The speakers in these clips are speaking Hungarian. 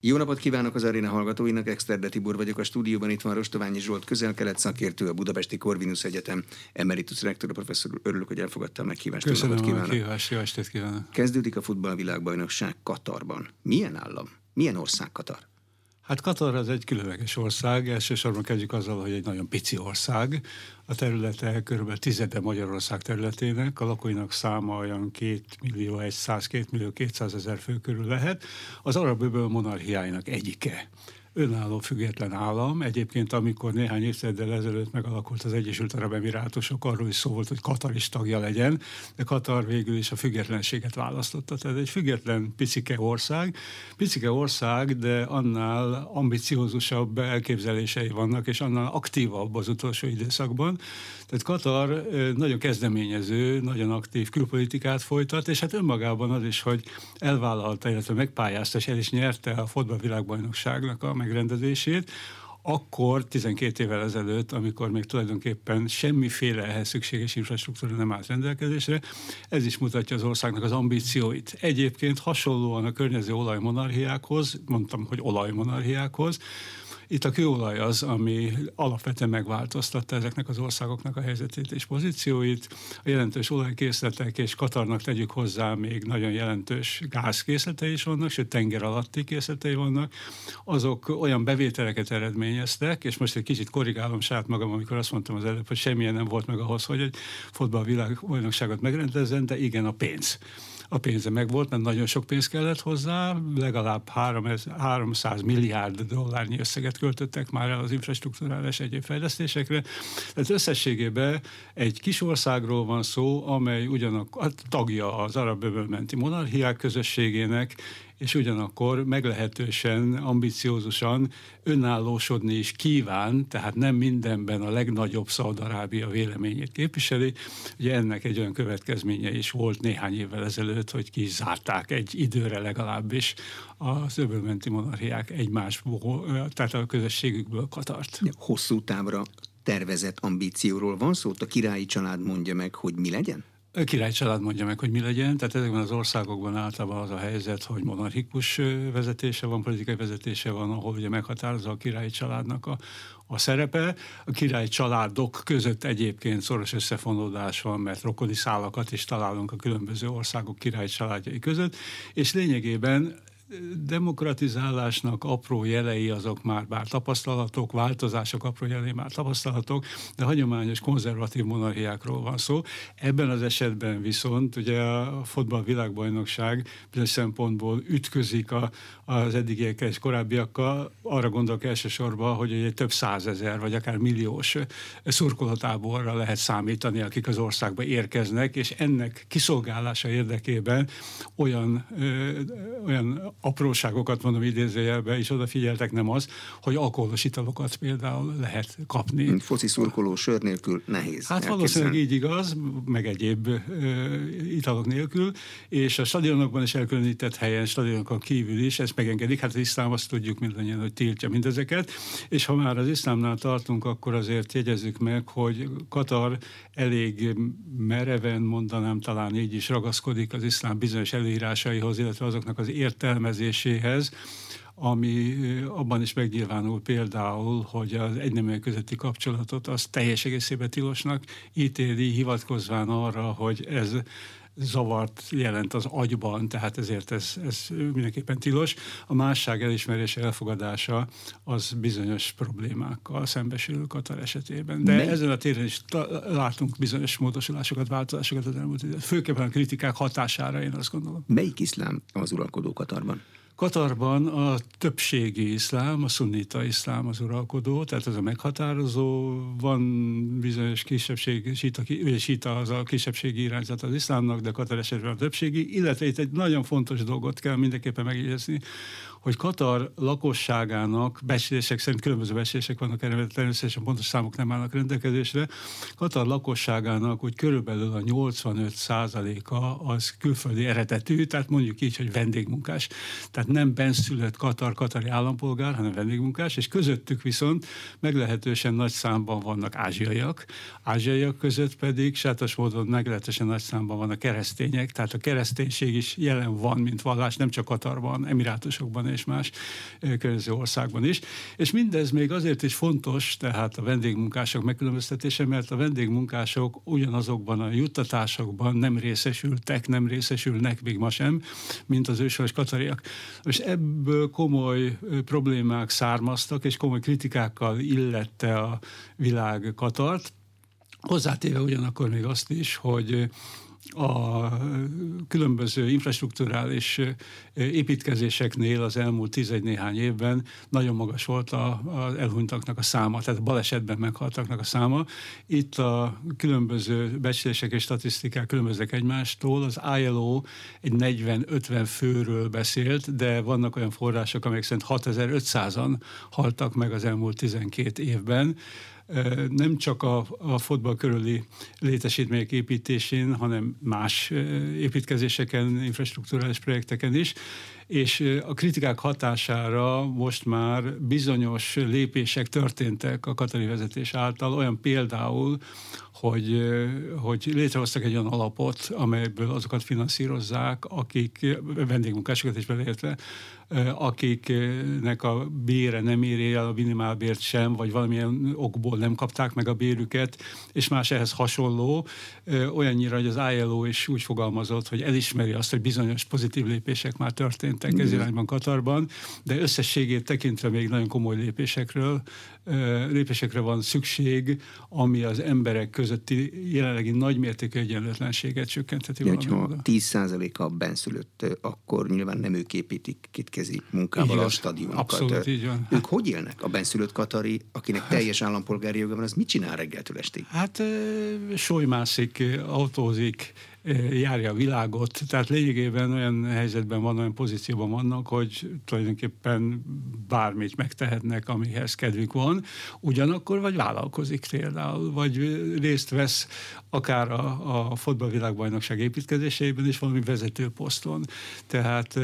Jó napot kívánok az aréna hallgatóinak, Exterde Tibor vagyok a stúdióban, itt van Rostoványi Zsolt, közel-kelet szakértő, a Budapesti Corvinus Egyetem emeritus rektor, professzor, örülök, hogy elfogadta a meghívást. Köszönöm a meghívást, jó estét kívánok. Kezdődik a futballvilágbajnokság Katarban. Milyen állam? Milyen ország Katar? Hát Katar az egy különleges ország, elsősorban kezdjük azzal, hogy egy nagyon pici ország. A területe kb. tizede Magyarország területének, a lakóinak száma olyan 2 millió 100, 2 millió 200 ezer fő körül lehet. Az arab öböl monarchiáinak egyike önálló független állam. Egyébként, amikor néhány évtizeddel ezelőtt megalakult az Egyesült Arab Emirátusok, arról is szó volt, hogy Katar is tagja legyen, de Katar végül is a függetlenséget választotta. Tehát egy független picike ország. Picike ország, de annál ambiciózusabb elképzelései vannak, és annál aktívabb az utolsó időszakban. Tehát Katar nagyon kezdeményező, nagyon aktív külpolitikát folytat, és hát önmagában az is, hogy elvállalta, illetve megpályázta, és el is nyerte a fotballvilágbajnokságnak a megrendezését, akkor 12 évvel ezelőtt, amikor még tulajdonképpen semmiféle ehhez szükséges infrastruktúra nem állt rendelkezésre, ez is mutatja az országnak az ambícióit. Egyébként hasonlóan a környező olajmonarchiákhoz, mondtam, hogy olajmonarchiákhoz, itt a kőolaj az, ami alapvetően megváltoztatta ezeknek az országoknak a helyzetét és pozícióit. A jelentős olajkészletek és Katarnak tegyük hozzá még nagyon jelentős gázkészletei is vannak, sőt tenger alatti készletei vannak. Azok olyan bevételeket eredményeztek, és most egy kicsit korrigálom saját magam, amikor azt mondtam az előbb, hogy semmilyen nem volt meg ahhoz, hogy egy fotballvilágbajnokságot megrendezzen, de igen a pénz a pénze meg volt, mert nagyon sok pénz kellett hozzá, legalább 300 milliárd dollárnyi összeget költöttek már el az infrastruktúrális egyéb fejlesztésekre. Tehát összességében egy kis országról van szó, amely ugyanakkor tagja az arab öbölmenti monarchiák közösségének, és ugyanakkor meglehetősen ambiciózusan önállósodni is kíván, tehát nem mindenben a legnagyobb Szaudarábia véleményét képviseli. Ugye ennek egy olyan következménye is volt néhány évvel ezelőtt, hogy kizárták egy időre legalábbis az öbölmenti monarchiák egymásból, tehát a közösségükből Katart. Hosszú távra tervezett ambícióról van szó? A királyi család mondja meg, hogy mi legyen? A király család mondja meg, hogy mi legyen. Tehát ezekben az országokban általában az a helyzet, hogy monarchikus vezetése van, politikai vezetése van, ahol ugye meghatározza a királyi családnak a, a szerepe. A királyi családok között egyébként szoros összefonódás van, mert rokoni szálakat is találunk a különböző országok királyi családjai között, és lényegében demokratizálásnak apró jelei azok már bár tapasztalatok, változások apró jelei már tapasztalatok, de hagyományos konzervatív monarchiákról van szó. Ebben az esetben viszont ugye a fotball világbajnokság bizonyos szempontból ütközik a, az eddigiekkel és korábbiakkal. Arra gondolok elsősorban, hogy egy több százezer vagy akár milliós szurkolótáborra lehet számítani, akik az országba érkeznek, és ennek kiszolgálása érdekében olyan, ö, olyan apróságokat mondom idézőjelbe, és odafigyeltek nem az, hogy alkoholos italokat például lehet kapni. Foci szurkoló sör nélkül nehéz. Hát valószínűleg így igaz, meg egyéb ö, italok nélkül, és a stadionokban is elkülönített helyen, stadionokon kívül is ezt megengedik. Hát az iszlám azt tudjuk mindannyian, hogy tiltja mindezeket, és ha már az iszlámnál tartunk, akkor azért jegyezzük meg, hogy Katar elég mereven, mondanám talán így is ragaszkodik az iszlám bizonyos előírásaihoz, illetve azoknak az értelme értelmezéséhez, ami abban is megnyilvánul például, hogy az egyneműek közötti kapcsolatot az teljes egészében tilosnak ítéli, hivatkozván arra, hogy ez zavart jelent az agyban, tehát ezért ez, ez mindenképpen tilos. A másság elismerése, elfogadása az bizonyos problémákkal szembesül Katar esetében. De Mely? ezen a téren is látunk bizonyos módosulásokat, változásokat az elmúlt időt. Főképpen a kritikák hatására, én azt gondolom. Melyik iszlám az uralkodó Katarban? Katarban a többségi iszlám, a szunnita iszlám az uralkodó, tehát ez a meghatározó, van bizonyos kisebbség, síta, ugye síta az a kisebbségi irányzat az iszlámnak, de Katar esetben a többségi, illetve itt egy nagyon fontos dolgot kell mindenképpen megjegyezni, hogy Katar lakosságának becslések szerint különböző becslések vannak erre, természetesen pontos számok nem állnak rendelkezésre. Katar lakosságának úgy körülbelül a 85 százaléka az külföldi eredetű, tehát mondjuk így, hogy vendégmunkás. Tehát nem benszülött Katar, katari állampolgár, hanem vendégmunkás, és közöttük viszont meglehetősen nagy számban vannak ázsiaiak. Ázsiaiak között pedig sátos módon meglehetősen nagy számban vannak keresztények, tehát a kereszténység is jelen van, mint vallás, nem csak Katarban, Emirátusokban és más környező országban is. És mindez még azért is fontos, tehát a vendégmunkások megkülönböztetése, mert a vendégmunkások ugyanazokban a juttatásokban nem részesültek, nem részesülnek még ma sem, mint az őshonos katariak. És ebből komoly problémák származtak, és komoly kritikákkal illette a világ Katart, hozzátéve ugyanakkor még azt is, hogy a különböző infrastruktúrális építkezéseknél az elmúlt tizegy néhány évben nagyon magas volt az elhunytaknak a száma, tehát a balesetben meghaltaknak a száma. Itt a különböző becslések és statisztikák különböznek egymástól. Az ILO egy 40-50 főről beszélt, de vannak olyan források, amelyek szerint 6500-an haltak meg az elmúlt 12 évben nem csak a, a fotball körüli létesítmények építésén, hanem más építkezéseken, infrastruktúrális projekteken is, és a kritikák hatására most már bizonyos lépések történtek a katari vezetés által, olyan például, hogy, hogy létrehoztak egy olyan alapot, amelyből azokat finanszírozzák, akik vendégmunkásokat is beleértve, akiknek a bére nem éri el a minimálbért sem, vagy valamilyen okból nem kapták meg a bérüket, és más ehhez hasonló, olyannyira, hogy az ILO is úgy fogalmazott, hogy elismeri azt, hogy bizonyos pozitív lépések már történtek ez irányban Katarban, de összességét tekintve még nagyon komoly lépésekről, lépésekre van szükség, ami az emberek közötti jelenlegi nagymértékű egyenlőtlenséget csökkentheti. Ja, ha 10% a benszülött, akkor nyilván nem ők építik kétkezi munkával így a stadionokat. Abszolút, így van. Ők hogy élnek? A benszülött katari, akinek hát, teljes állampolgári joga van, az mit csinál reggeltől estig? Hát solymászik, autózik, járja a világot, tehát lényegében olyan helyzetben van, olyan pozícióban vannak, hogy tulajdonképpen bármit megtehetnek, amihez kedvük van, ugyanakkor vagy vállalkozik például, vagy részt vesz akár a, a fotballvilágbajnokság építkezésében is valami vezető poszton. Tehát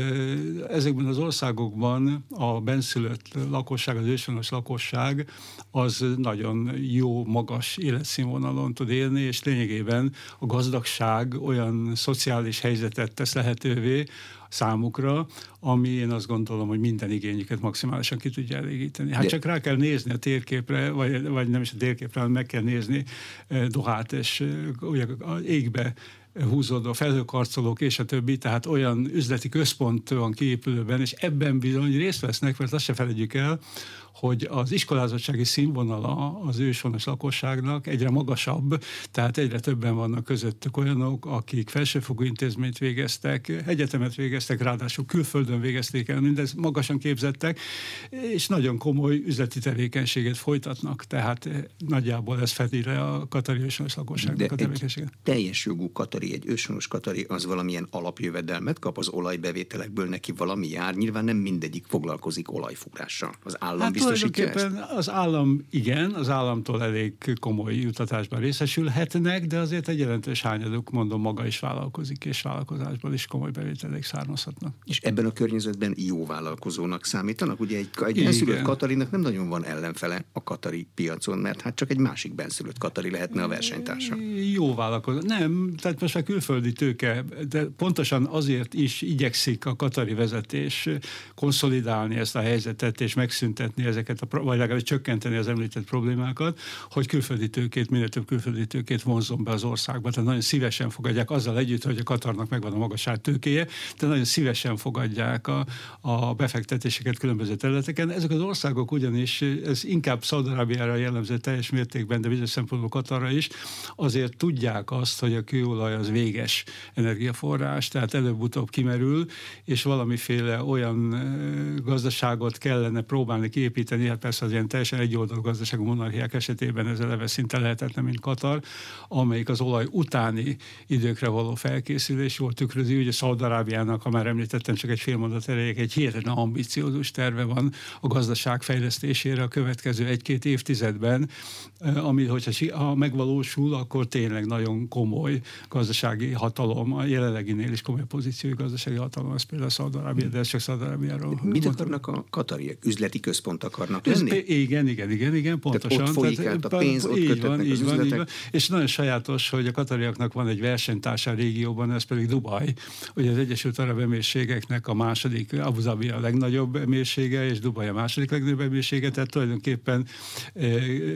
ezekben az országokban a benszülött lakosság, az őshonos lakosság az nagyon jó, magas életszínvonalon tud élni, és lényegében a gazdagság olyan szociális helyzetet tesz lehetővé számukra, ami én azt gondolom, hogy minden igényüket maximálisan ki tudja elégíteni. Hát De... csak rá kell nézni a térképre, vagy, vagy nem is a térképre, hanem meg kell nézni eh, Dohát, és eh, ugye égbe húzódó felhőkarcolók és a többi, tehát olyan üzleti központ van kiépülőben, és ebben bizony részt vesznek, mert azt se felejtjük el, hogy az iskolázottsági színvonala az őshonos lakosságnak egyre magasabb, tehát egyre többen vannak közöttük olyanok, akik felsőfokú intézményt végeztek, egyetemet végeztek, ráadásul külföldön végezték el, mindez magasan képzettek, és nagyon komoly üzleti tevékenységet folytatnak, tehát nagyjából ez fedi le a katari őshonos lakosságnak De a tevékenységet. teljes jogú katari, egy őshonos katari az valamilyen alapjövedelmet kap az olajbevételekből, neki valami jár, nyilván nem mindegyik foglalkozik olajfúrással. Az állam hát biztosítja ezt? Az állam, igen, az államtól elég komoly jutatásban részesülhetnek, de azért egy jelentős hányaduk, mondom, maga is vállalkozik, és vállalkozásból is komoly bevételek származhatnak. És ebben a környezetben jó vállalkozónak számítanak? Ugye egy, egy benszülött Katarinak nem nagyon van ellenfele a katari piacon, mert hát csak egy másik benszülött Katari lehetne a versenytársa. Jó vállalkozó. Nem, tehát most a külföldi tőke, de pontosan azért is igyekszik a katari vezetés konszolidálni ezt a helyzetet és megszüntetni ezeket, a, vagy legalábbis csökkenteni az említett problémákat, hogy külföldi tőkét, minél több külföldi tőkét vonzon be az országba. Tehát nagyon szívesen fogadják azzal együtt, hogy a Katarnak megvan a magas tőkéje, de nagyon szívesen fogadják a, a befektetéseket különböző területeken. Ezek az országok ugyanis, ez inkább Szaudarábiára jellemző teljes mértékben, de bizonyos szempontból Katarra is, azért tudják azt, hogy a kőolaj az véges energiaforrás, tehát előbb-utóbb kimerül, és valamiféle olyan gazdaságot kellene próbálni kiépíteni, építeni, hát persze az ilyen teljesen egyoldalú gazdaságú monarchiák esetében ez eleve szinte lehetetlen, mint Katar, amelyik az olaj utáni időkre való felkészülés volt tükrözi. Ugye Szaudarábiának, ha már említettem, csak egy fél mondat erejéig, egy hihetetlen ambiciózus terve van a gazdaság fejlesztésére a következő egy-két évtizedben, ami, hogyha ha megvalósul, akkor tényleg nagyon komoly gazdasági hatalom, a jelenleginél is komoly pozíciói gazdasági hatalom, az például Szaudarábia, de csak Szaudarábiáról. Mit akarnak a katariek? Üzleti központ akarnak lenni? Ez, igen, igen, igen, igen, pontosan. Tehát ott folyik Tehát, át a pénz, ott így van, így van, így van. És nagyon sajátos, hogy a katariaknak van egy versenytársa a régióban, ez pedig Dubaj. Ugye az Egyesült Arab Emírségeknek a második, Abu Dhabi a legnagyobb emírsége, és Dubaj a második legnagyobb emírsége, tehát tulajdonképpen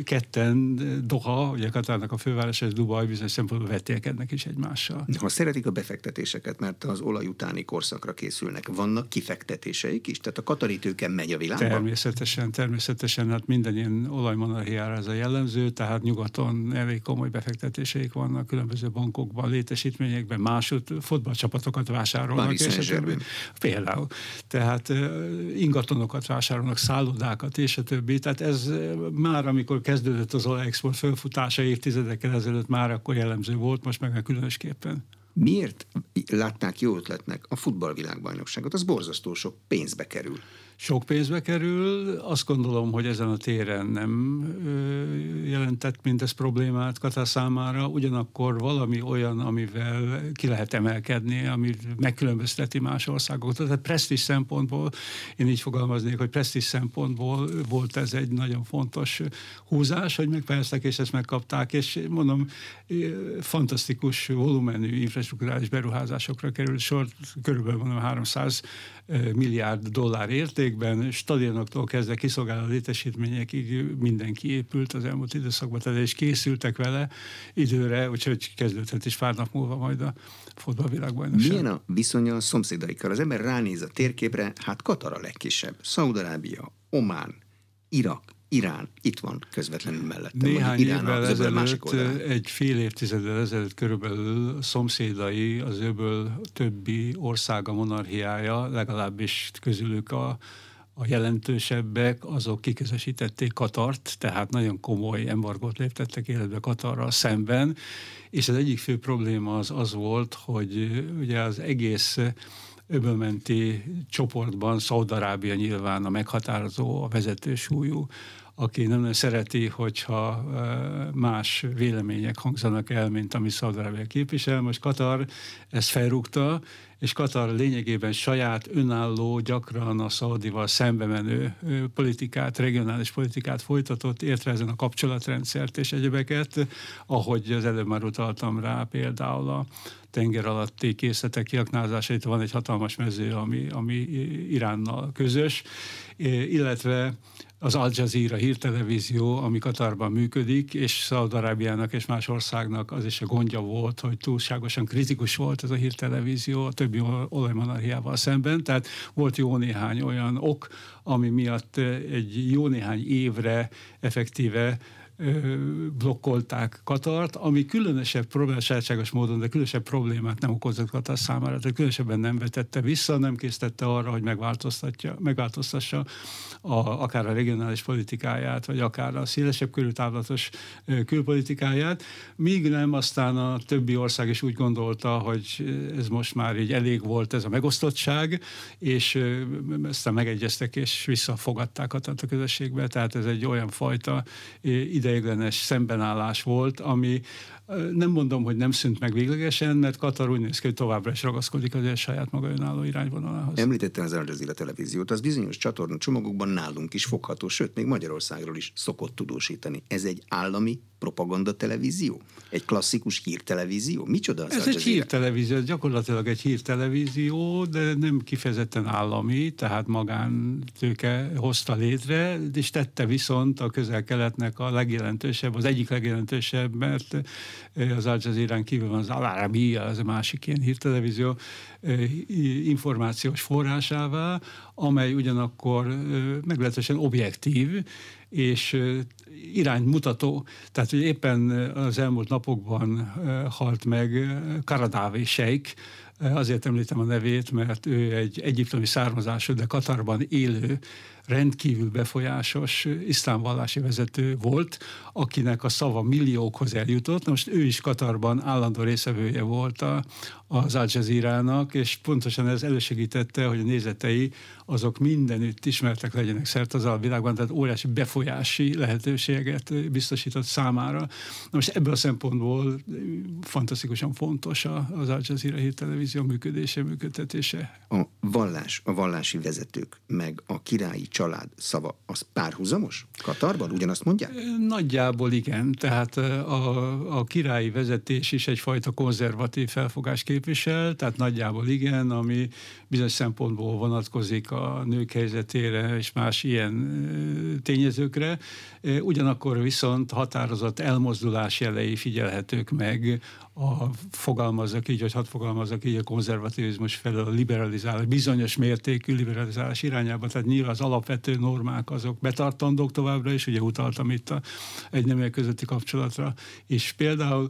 ketten Doha, ugye Katárnak a fővárosa, és Dubaj bizonyos szempontból vetélkednek is egymással. Ha szeretik a befektetéseket, mert az olaj utáni korszakra készülnek, vannak kifektetéseik is? Tehát a katari tőke megy a világban? Természetesen, természetesen, hát minden ilyen olajmonarchiára ez a jellemző, tehát nyugaton elég komoly befektetéseik vannak, különböző bankokban, létesítményekben, másod fotballcsapatokat vásárolnak. és Például. Tehát ingatonokat vásárolnak, szállodákat, és a többi. Tehát ez már, amikor kezdődött az olajexport fölfutása évtizedekkel ezelőtt, már akkor jellemző volt, most meg különösképpen. Miért látták jó ötletnek a futballvilágbajnokságot? Az borzasztó sok pénzbe kerül sok pénzbe kerül. Azt gondolom, hogy ezen a téren nem jelentett mindez problémát Katar számára, ugyanakkor valami olyan, amivel ki lehet emelkedni, ami megkülönbözteti más országokat. Tehát presztis szempontból, én így fogalmaznék, hogy presztis szempontból volt ez egy nagyon fontos húzás, hogy megpersztek és ezt megkapták, és mondom, fantasztikus volumenű infrastruktúrális beruházásokra került sor, körülbelül mondom 300 milliárd dollár értékben, stadionoktól kezdve kiszolgáló létesítményekig mindenki épült az elmúlt időszakban, tehát és készültek vele időre, úgyhogy kezdődhet is pár nap múlva majd a fotballvilágbajnokság. Milyen a viszonya a szomszédaikkal? Az ember ránéz a térképre, hát Katar a legkisebb, Szaudarábia, Omán, Irak, Irán itt van közvetlenül mellette. Néhány Irán évvel ezelőtt, egy fél évtizeddel ezelőtt körülbelül szomszédai, az öböl többi országa monarchiája, legalábbis közülük a, a jelentősebbek, azok kiközösítették Katart, tehát nagyon komoly embargót léptettek életbe Katarral szemben, és az egyik fő probléma az az volt, hogy ugye az egész öbölmenti csoportban Szaudarábia nyilván a meghatározó, a vezető súlyú, aki nem szereti, hogyha más vélemények hangzanak el, mint ami Szaudarábia képvisel. Most Katar ezt felrúgta, és Katar lényegében saját önálló, gyakran a Szaudival szembe menő politikát, regionális politikát folytatott, értve ezen a kapcsolatrendszert és egyebeket, ahogy az előbb már utaltam rá, például a tenger alatti készletek kiaknázása, itt van egy hatalmas mező, ami, ami Iránnal közös, illetve az Al Jazeera hírtelevízió, ami Katarban működik, és Szaudarábiának és más országnak az is a gondja volt, hogy túlságosan kritikus volt ez a hírtelevízió a többi olajmonarchiával szemben, tehát volt jó néhány olyan ok, ami miatt egy jó néhány évre effektíve blokkolták Katart, ami különösebb problémás, módon, de különösebb problémát nem okozott Katar számára, tehát különösebben nem vetette vissza, nem készítette arra, hogy megváltoztatja, megváltoztassa a, akár a regionális politikáját, vagy akár a szélesebb körültávlatos külpolitikáját, míg nem aztán a többi ország is úgy gondolta, hogy ez most már így elég volt ez a megosztottság, és aztán megegyeztek és visszafogadták a közösségbe, tehát ez egy olyan fajta ide ideiglenes szembenállás volt, ami nem mondom, hogy nem szűnt meg véglegesen, mert Katar úgy néz ki, hogy továbbra is ragaszkodik az saját maga önálló irányvonalához. Említette az Al Jazeera televíziót, az bizonyos csatorna csomagokban nálunk is fogható, sőt, még Magyarországról is szokott tudósítani. Ez egy állami propaganda televízió? Egy klasszikus hírtelevízió? Micsoda az Ez egy hírtelevízió, ez gyakorlatilag egy hírtelevízió, de nem kifejezetten állami, tehát magántőke hozta létre, és tette viszont a közel-keletnek a legjelentősebb, az egyik legjelentősebb, mert az Al Jazeera kívül van az Al Arabiya, az a másik ilyen hírtelevízió, információs forrásává, amely ugyanakkor meglehetősen objektív, és iránymutató. Tehát, hogy éppen az elmúlt napokban halt meg Karadávi Sheikh, Azért említem a nevét, mert ő egy egyiptomi származású, de Katarban élő, rendkívül befolyásos iszlámvallási vezető volt, akinek a szava milliókhoz eljutott. Most ő is Katarban állandó részevője volt a, az Al Jazeera-nak, és pontosan ez elősegítette, hogy a nézetei azok mindenütt ismertek legyenek szert az a világban, tehát óriási befolyási lehetőséget biztosított számára. Na most ebből a szempontból fantasztikusan fontos az Al Jazeera hírtelevízió működése, működtetése. A vallás, a vallási vezetők, meg a királyi család szava, az párhuzamos? Katarban ugyanazt mondják? Nagyjából igen, tehát a, a királyi vezetés is egyfajta konzervatív felfogás képvisel, tehát nagyjából igen, ami bizonyos szempontból vonatkozik a nők helyzetére és más ilyen tényezőkre. Ugyanakkor viszont határozott elmozdulás jelei figyelhetők meg a fogalmazok így, vagy hadd fogalmazok így a konzervativizmus felől a liberalizálás, bizonyos mértékű liberalizálás irányába, tehát nyilván az alapvető normák azok betartandók továbbra is, ugye utaltam itt a egy nemek közötti kapcsolatra, és például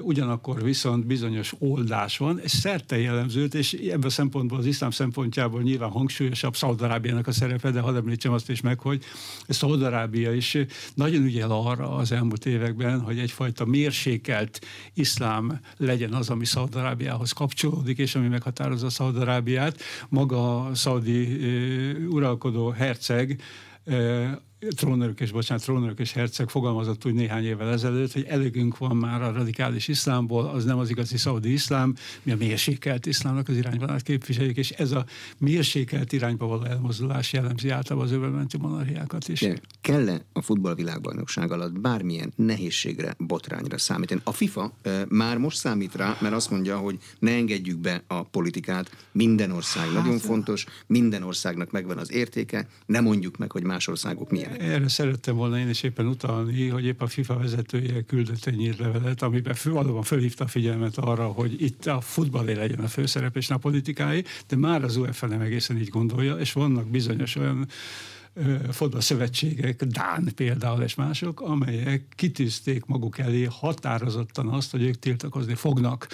ugyanakkor viszont bizonyos oldás van, ez szerte jellemző, és ebből a szempontból az iszlám szempontjából nyilván hangsúlyosabb Szaudarábiának a szerepe, de hadd említsem azt is meg, hogy Szaudarábia is nagyon ügyel arra az elmúlt években, hogy egyfajta mérsékelt iszlám legyen az, ami Szaudarábiához kapcsolódik, és ami meghatározza Szaudarábiát. Maga a szaudi uralkodó herceg trónörök és, bocsánat, trónörök és herceg fogalmazott úgy néhány évvel ezelőtt, hogy elegünk van már a radikális iszlámból, az nem az igazi szaudi iszlám, mi a mérsékelt iszlámnak az irányvonalát képviseljük, és ez a mérsékelt irányba való elmozdulás jellemzi általában az öbölmenti monarchiákat is. Kell-e a futballvilágbajnokság alatt bármilyen nehézségre, botrányra számítani? A FIFA e, már most számít rá, mert azt mondja, hogy ne engedjük be a politikát, minden ország hát, nagyon fontos, minden országnak megvan az értéke, nem mondjuk meg, hogy más országok milyen erre szerettem volna én is éppen utalni, hogy épp a FIFA vezetője küldött egy nyírlevelet, amiben fő, valóban fölhívta a figyelmet arra, hogy itt a futballé legyen a főszerep és a politikai, de már az UEFA nem egészen így gondolja, és vannak bizonyos olyan fotballszövetségek, Dán például és mások, amelyek kitűzték maguk elé határozottan azt, hogy ők tiltakozni fognak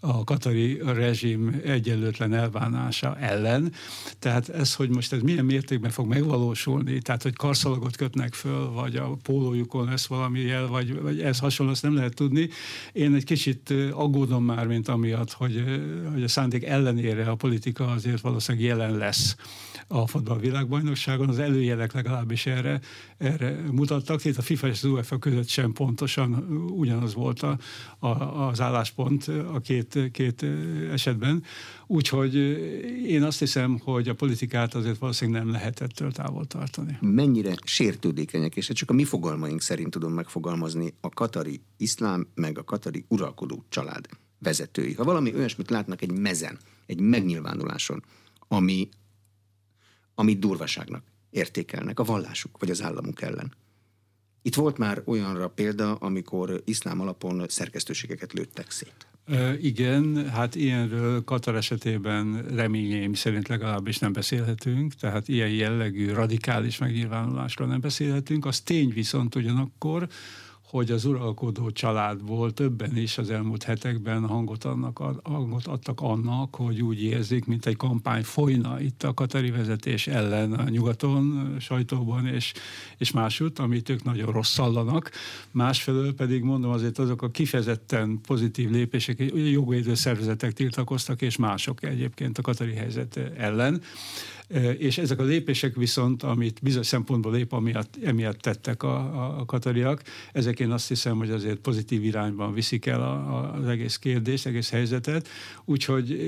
a katari rezsim egyenlőtlen elbánása ellen. Tehát ez, hogy most ez milyen mértékben fog megvalósulni, tehát hogy karszalagot kötnek föl, vagy a pólójukon lesz valami jel, vagy, vagy ez hasonló, azt nem lehet tudni. Én egy kicsit aggódom már, mint amiatt, hogy, hogy a szándék ellenére a politika azért valószínűleg jelen lesz a fotball világbajnokságon. Az előjelek legalábbis erre, erre mutattak. Itt a FIFA és az UEFA között sem pontosan ugyanaz volt a, a, az álláspont a két, két esetben. Úgyhogy én azt hiszem, hogy a politikát azért valószínűleg nem lehet ettől távol tartani. Mennyire sértődékenyek, és csak a mi fogalmaink szerint tudom megfogalmazni, a katari iszlám, meg a katari uralkodó család vezetői. Ha valami olyasmit látnak egy mezen, egy megnyilvánuláson, ami, amit durvaságnak értékelnek a vallásuk vagy az államuk ellen. Itt volt már olyanra példa, amikor iszlám alapon szerkesztőségeket lőttek szét. Igen, hát ilyenről Katar esetében reményeim szerint legalábbis nem beszélhetünk, tehát ilyen jellegű radikális megnyilvánulásról nem beszélhetünk. Az tény viszont ugyanakkor, hogy az uralkodó családból többen is az elmúlt hetekben hangot, annak, hangot adtak annak, hogy úgy érzik, mint egy kampány folyna itt a katari vezetés ellen a nyugaton, sajtóban és, és másút, amit ők nagyon rosszallanak. Másfelől pedig mondom azért azok a kifejezetten pozitív lépések, jogvédő szervezetek tiltakoztak, és mások egyébként a katari helyzet ellen. És ezek a lépések viszont, amit bizonyos szempontból lép, amiatt, emiatt tettek a, a, katariak, ezek én azt hiszem, hogy azért pozitív irányban viszik el a, a, az egész kérdést, egész helyzetet. Úgyhogy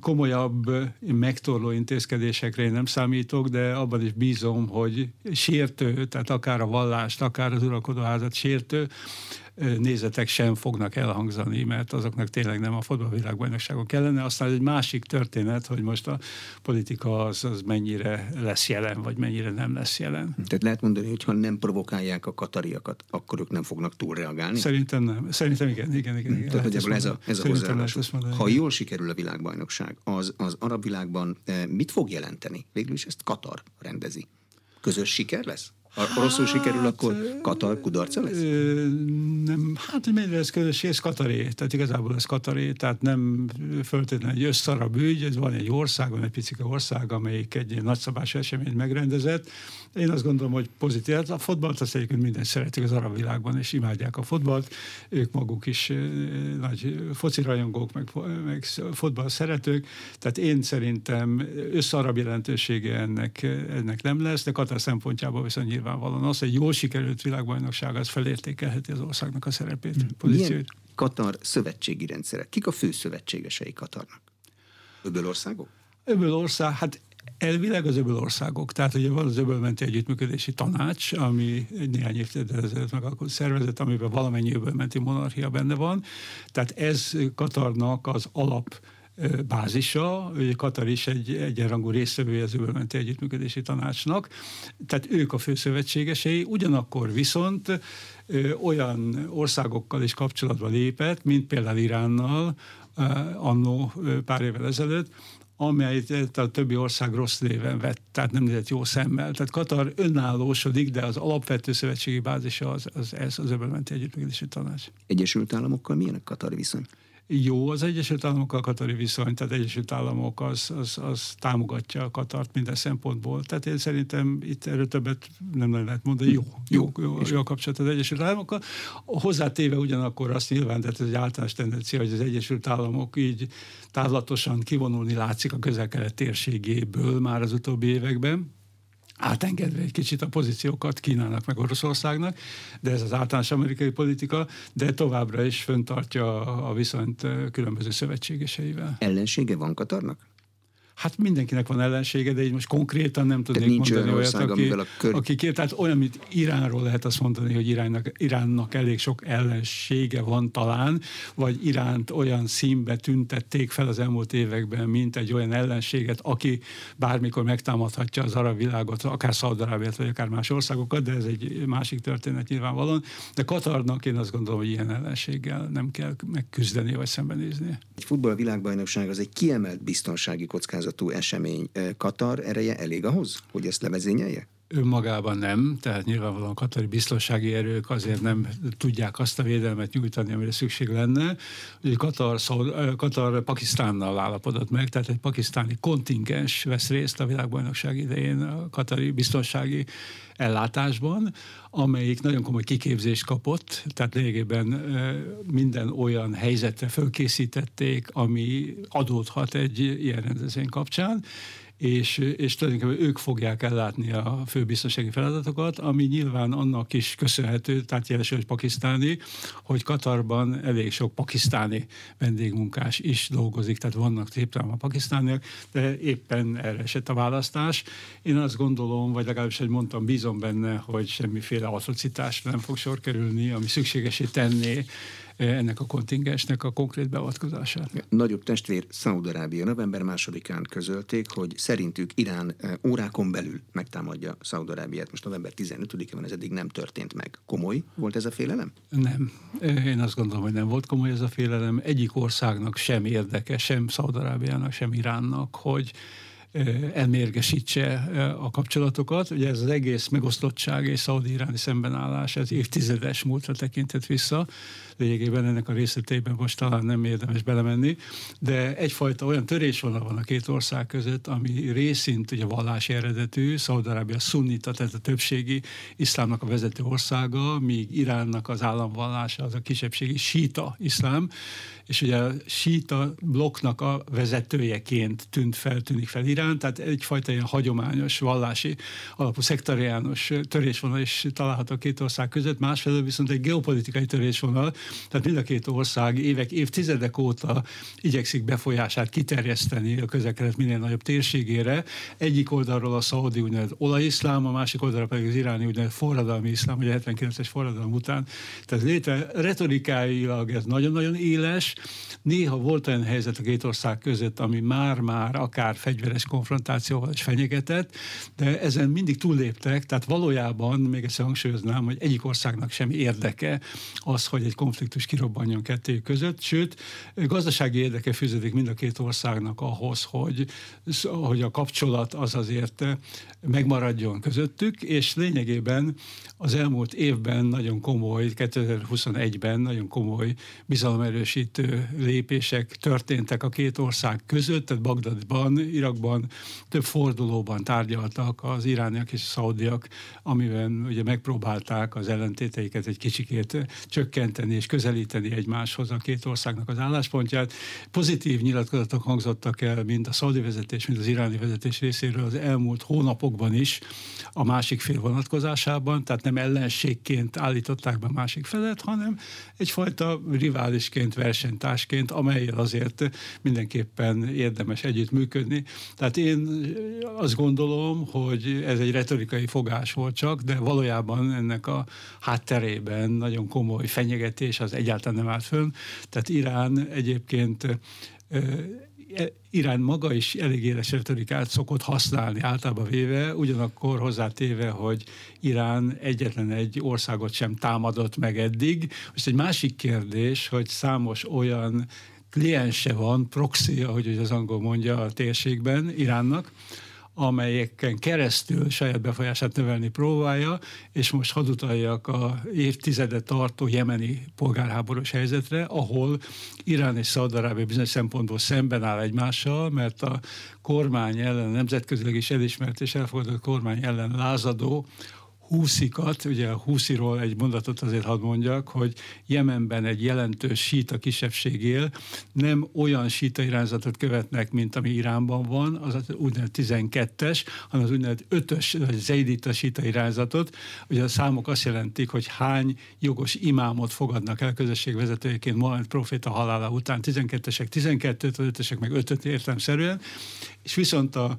komolyabb, megtorló intézkedésekre én nem számítok, de abban is bízom, hogy sértő, tehát akár a vallást, akár az uralkodóházat sértő nézetek sem fognak elhangzani, mert azoknak tényleg nem a fotballvilágbajnokságon kellene. Aztán egy másik történet, hogy most a politika az, az mennyire lesz jelen, vagy mennyire nem lesz jelen. Tehát lehet mondani, hogy ha nem provokálják a katariakat, akkor ők nem fognak túlreagálni? Szerintem nem. Szerintem igen, igen, igen. igen. Tehát nagyjából ez a, ez a hozzáállás. Ha jól sikerül a világbajnokság, az, az arab világban mit fog jelenteni? Végül is ezt Katar rendezi. Közös siker lesz? Ha rosszul sikerül, akkor hát, Katar kudarca lesz? Nem, hát hogy mennyire ez közösség, ez Kataré, tehát igazából ez Kataré, tehát nem föltétlenül egy összarab ügy, ez van egy ország, van egy picike ország, amelyik egy nagyszabású eseményt megrendezett. Én azt gondolom, hogy pozitív. Hát a fotballt azt egyébként minden szeretik az arab világban, és imádják a fotballt. Ők maguk is nagy foci rajongók, meg, meg fotball szeretők. Tehát én szerintem összarab jelentősége ennek, ennek nem lesz, de Katar szempontjából viszont nyilvánvalóan az, hogy jól sikerült világbajnokság, az felértékelheti az országnak a szerepét, hmm. pozíciót. Milyen Katar szövetségi rendszere? Kik a fő szövetségesei Katarnak? Öbölországok? Öbölország, hát Elvileg az öbölországok, tehát ugye van az öbölmenti együttműködési tanács, ami néhány évtizeddel ezelőtt megalkotott szervezet, amiben valamennyi öbölmenti monarchia benne van. Tehát ez Katarnak az alap bázisa, Katar is egy egyenrangú résztvevője az öbölmenti együttműködési tanácsnak, tehát ők a főszövetségesei, ugyanakkor viszont olyan országokkal is kapcsolatba lépett, mint például Iránnal, annó pár évvel ezelőtt, amelyet a többi ország rossz néven vett, tehát nem nézett jó szemmel. Tehát Katar önállósodik, de az alapvető szövetségi bázisa az, az ez, az öbölmenti együttműködési tanács. Egyesült Államokkal milyen a Katar viszony? Jó az Egyesült Államokkal Katari viszony, tehát Egyesült Államok az, az, az támogatja a Katart minden szempontból. Tehát én szerintem itt erről többet nem lehet mondani. Jó, jó, jó, jó a kapcsolat az Egyesült Államokkal. Hozzátéve ugyanakkor azt nyilván, tehát ez egy általános tendencia, hogy az Egyesült Államok így távlatosan kivonulni látszik a közel-kelet térségéből már az utóbbi években átengedve egy kicsit a pozíciókat Kínának meg Oroszországnak, de ez az általános amerikai politika, de továbbra is föntartja a viszonyt különböző szövetségeseivel. Ellensége van Katarnak? Hát mindenkinek van ellensége, de így most konkrétan nem tudnék nincs mondani olyan ország, aki, a kör... aki kér, tehát olyan, mint Iránról lehet azt mondani, hogy Iránnak, Iránnak elég sok ellensége van talán, vagy Iránt olyan színbe tüntették fel az elmúlt években, mint egy olyan ellenséget, aki bármikor megtámadhatja az arab világot, akár Szaudarábiát, vagy akár más országokat, de ez egy másik történet nyilvánvalóan. De Katarnak én azt gondolom, hogy ilyen ellenséggel nem kell megküzdeni, vagy szembenézni. Egy futballvilágbajnokság az egy kiemelt biztonsági kockázat ágazatú esemény. Katar ereje elég ahhoz, hogy ezt levezényelje? Önmagában nem, tehát nyilvánvalóan katari biztonsági erők azért nem tudják azt a védelmet nyújtani, amire szükség lenne. Ugye Katar, Katar Pakisztánnal állapodott meg, tehát egy pakisztáni kontingens vesz részt a világbajnokság idején a katari biztonsági ellátásban, amelyik nagyon komoly kiképzést kapott, tehát lényegében minden olyan helyzetre fölkészítették, ami adódhat egy ilyen rendezvény kapcsán, és, és tulajdonképpen ők fogják ellátni a főbiztonsági feladatokat, ami nyilván annak is köszönhető, tehát jelesül, hogy pakisztáni, hogy Katarban elég sok pakisztáni vendégmunkás is dolgozik, tehát vannak a pakisztániak, de éppen erre esett a választás. Én azt gondolom, vagy legalábbis, hogy mondtam, bízom benne, hogy semmiféle atrocitásra nem fog sor kerülni, ami szükségesé tenné ennek a kontingensnek a konkrét beavatkozását. Nagyobb testvér Szaudarábia november másodikán közölték, hogy szerintük Irán eh, órákon belül megtámadja Szaudarábiát. Most november 15-e van, ez eddig nem történt meg. Komoly volt ez a félelem? Nem. Én azt gondolom, hogy nem volt komoly ez a félelem. Egyik országnak sem érdeke, sem Szaudarábiának, sem Iránnak, hogy elmérgesítse a kapcsolatokat. Ugye ez az egész megosztottság és szaudi-iráni szembenállás, ez évtizedes múltra tekintett vissza. Lényegében ennek a részleteiben most talán nem érdemes belemenni, de egyfajta olyan törésvonal van a két ország között, ami részint ugye vallási eredetű, Szaudarábia szunnita, tehát a többségi iszlámnak a vezető országa, míg Iránnak az államvallása az a kisebbségi síta iszlám, és ugye a síta blokknak a vezetőjeként tűnt fel, tűnik fel Irán, tehát egyfajta ilyen hagyományos, vallási alapú szektariánus törésvonal is található a két ország között, másfelől viszont egy geopolitikai törésvonal, tehát mind a két ország évek, évtizedek óta igyekszik befolyását kiterjeszteni a közel minél nagyobb térségére. Egyik oldalról a szaudi úgynevezett olajiszlám, a másik oldalról pedig az iráni úgynevezett forradalmi iszlám, ugye 79-es forradalom után. Tehát létre retorikáilag ez nagyon-nagyon éles, Néha volt olyan helyzet a két ország között, ami már-már akár fegyveres konfrontációval és fenyegetett, de ezen mindig túlléptek, tehát valójában, még egyszer hangsúlyoznám, hogy egyik országnak sem érdeke az, hogy egy konfliktus kirobbanjon kettő között, sőt, gazdasági érdeke fűződik mind a két országnak ahhoz, hogy, hogy a kapcsolat az azért megmaradjon közöttük, és lényegében az elmúlt évben nagyon komoly, 2021-ben nagyon komoly bizalomerősítő lépések történtek a két ország között, tehát Bagdadban, Irakban több fordulóban tárgyaltak az irániak és a szaudiak, amiben ugye megpróbálták az ellentéteiket egy kicsikét csökkenteni és közelíteni egymáshoz a két országnak az álláspontját. Pozitív nyilatkozatok hangzottak el mind a szaudi vezetés, mind az iráni vezetés részéről az elmúlt hónapokban is a másik fél vonatkozásában, tehát nem ellenségként állították be másik felet, hanem egyfajta riválisként, versenytársként, amelyel azért mindenképpen érdemes együttműködni. Tehát én azt gondolom, hogy ez egy retorikai fogás volt csak, de valójában ennek a hátterében nagyon komoly fenyegetés az egyáltalán nem állt fönn. Tehát Irán egyébként E, Irán maga is elég éles retorikát szokott használni általában véve, ugyanakkor hozzátéve, hogy Irán egyetlen egy országot sem támadott meg eddig. Most egy másik kérdés, hogy számos olyan kliense van, proxy, ahogy az angol mondja a térségben Iránnak, amelyeken keresztül saját befolyását növelni próbálja, és most hadd utaljak a évtizedet tartó jemeni polgárháborús helyzetre, ahol Irán és Szaudarábia bizonyos szempontból szemben áll egymással, mert a kormány ellen, nemzetközileg is elismert és elfogadott kormány ellen lázadó húszikat, ugye a húsziról egy mondatot azért hadd mondjak, hogy Jemenben egy jelentős síta kisebbség él, nem olyan síta irányzatot követnek, mint ami Iránban van, az úgynevezett 12-es, hanem az úgynevezett 5-ös, vagy zeidita síta irányzatot. Ugye a számok azt jelentik, hogy hány jogos imámot fogadnak el közösségvezetőjeként Mohamed proféta halála után. 12-esek 12-t, az 5-ösek meg 5-öt értelmszerűen, és viszont a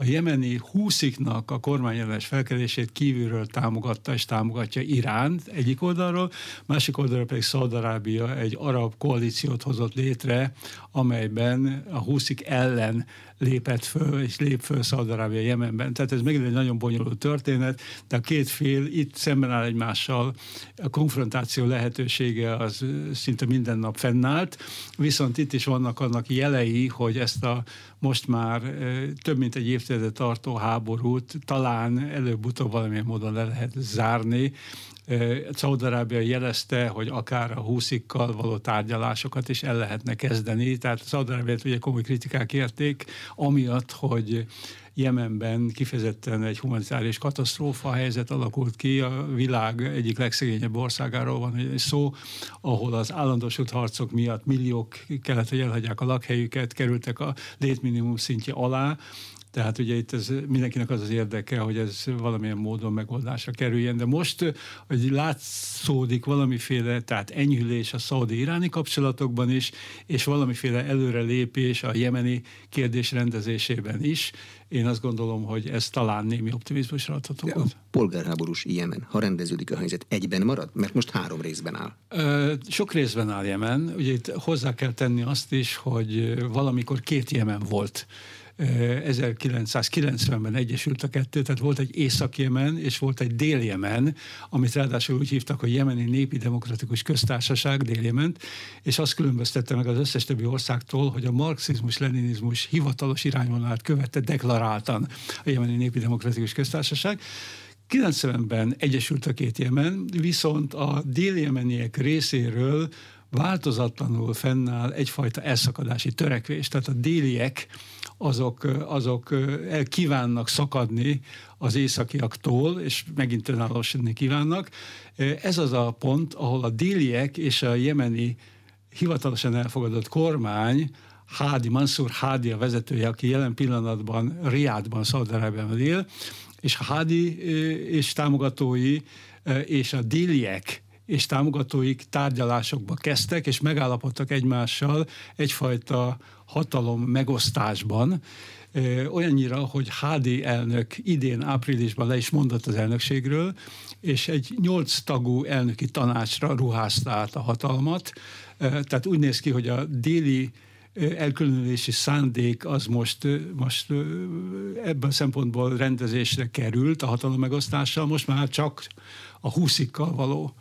a jemeni húsziknak a kormányellenes felkelését kívülről támogatta és támogatja Irán egyik oldalról, másik oldalról pedig Szaudarábia egy arab koalíciót hozott létre, amelyben a húszik ellen lépett föl, és lép föl Szaudarábia Jemenben. Tehát ez megint egy nagyon bonyolult történet, de a két fél itt szemben áll egymással, a konfrontáció lehetősége az szinte minden nap fennállt, viszont itt is vannak annak jelei, hogy ezt a most már több mint egy évtizedet tartó háborút talán előbb-utóbb valamilyen módon le lehet zárni, Szaudarábia jelezte, hogy akár a húszikkal való tárgyalásokat is el lehetne kezdeni. Tehát Szaudarábiát ugye komoly kritikák érték, amiatt, hogy Jemenben kifejezetten egy humanitárius katasztrófa helyzet alakult ki, a világ egyik legszegényebb országáról van szó, ahol az állandósult harcok miatt milliók kellett, hogy elhagyják a lakhelyüket, kerültek a létminimum szintje alá, tehát ugye itt ez mindenkinek az az érdeke, hogy ez valamilyen módon megoldásra kerüljen, de most, hogy látszódik valamiféle, tehát enyhülés a szaudi-iráni kapcsolatokban is, és valamiféle előrelépés a jemeni kérdés rendezésében is, én azt gondolom, hogy ez talán némi optimizmusra adható A polgárháborús Jemen, ha rendeződik a helyzet, egyben marad? Mert most három részben áll. Ö, sok részben áll Jemen. Ugye itt hozzá kell tenni azt is, hogy valamikor két Jemen volt 1990-ben egyesült a kettő, tehát volt egy Észak-Jemen és volt egy Dél-Jemen, amit ráadásul úgy hívtak, hogy Jemeni Népi Demokratikus Köztársaság, dél és azt különböztette meg az összes többi országtól, hogy a marxizmus-leninizmus hivatalos irányvonalát követte deklaráltan a Jemeni Népi Demokratikus Köztársaság. 90-ben egyesült a két Jemen, viszont a dél-jemeniek részéről változatlanul fennáll egyfajta elszakadási törekvés. Tehát a déliek azok, azok el kívánnak szakadni az északiaktól, és megint önállósodni kívánnak. Ez az a pont, ahol a déliek és a jemeni hivatalosan elfogadott kormány Hádi, Mansur Hádi a vezetője, aki jelen pillanatban Riádban, Szaudarábiában él, és a Hádi és támogatói és a déliek és támogatóik tárgyalásokba kezdtek, és megállapodtak egymással egyfajta hatalom megosztásban, olyannyira, hogy HD elnök idén áprilisban le is mondott az elnökségről, és egy nyolc tagú elnöki tanácsra ruházta át a hatalmat. Tehát úgy néz ki, hogy a déli elkülönülési szándék az most, most ebben a szempontból rendezésre került a hatalom megosztással, most már csak a húszikkal való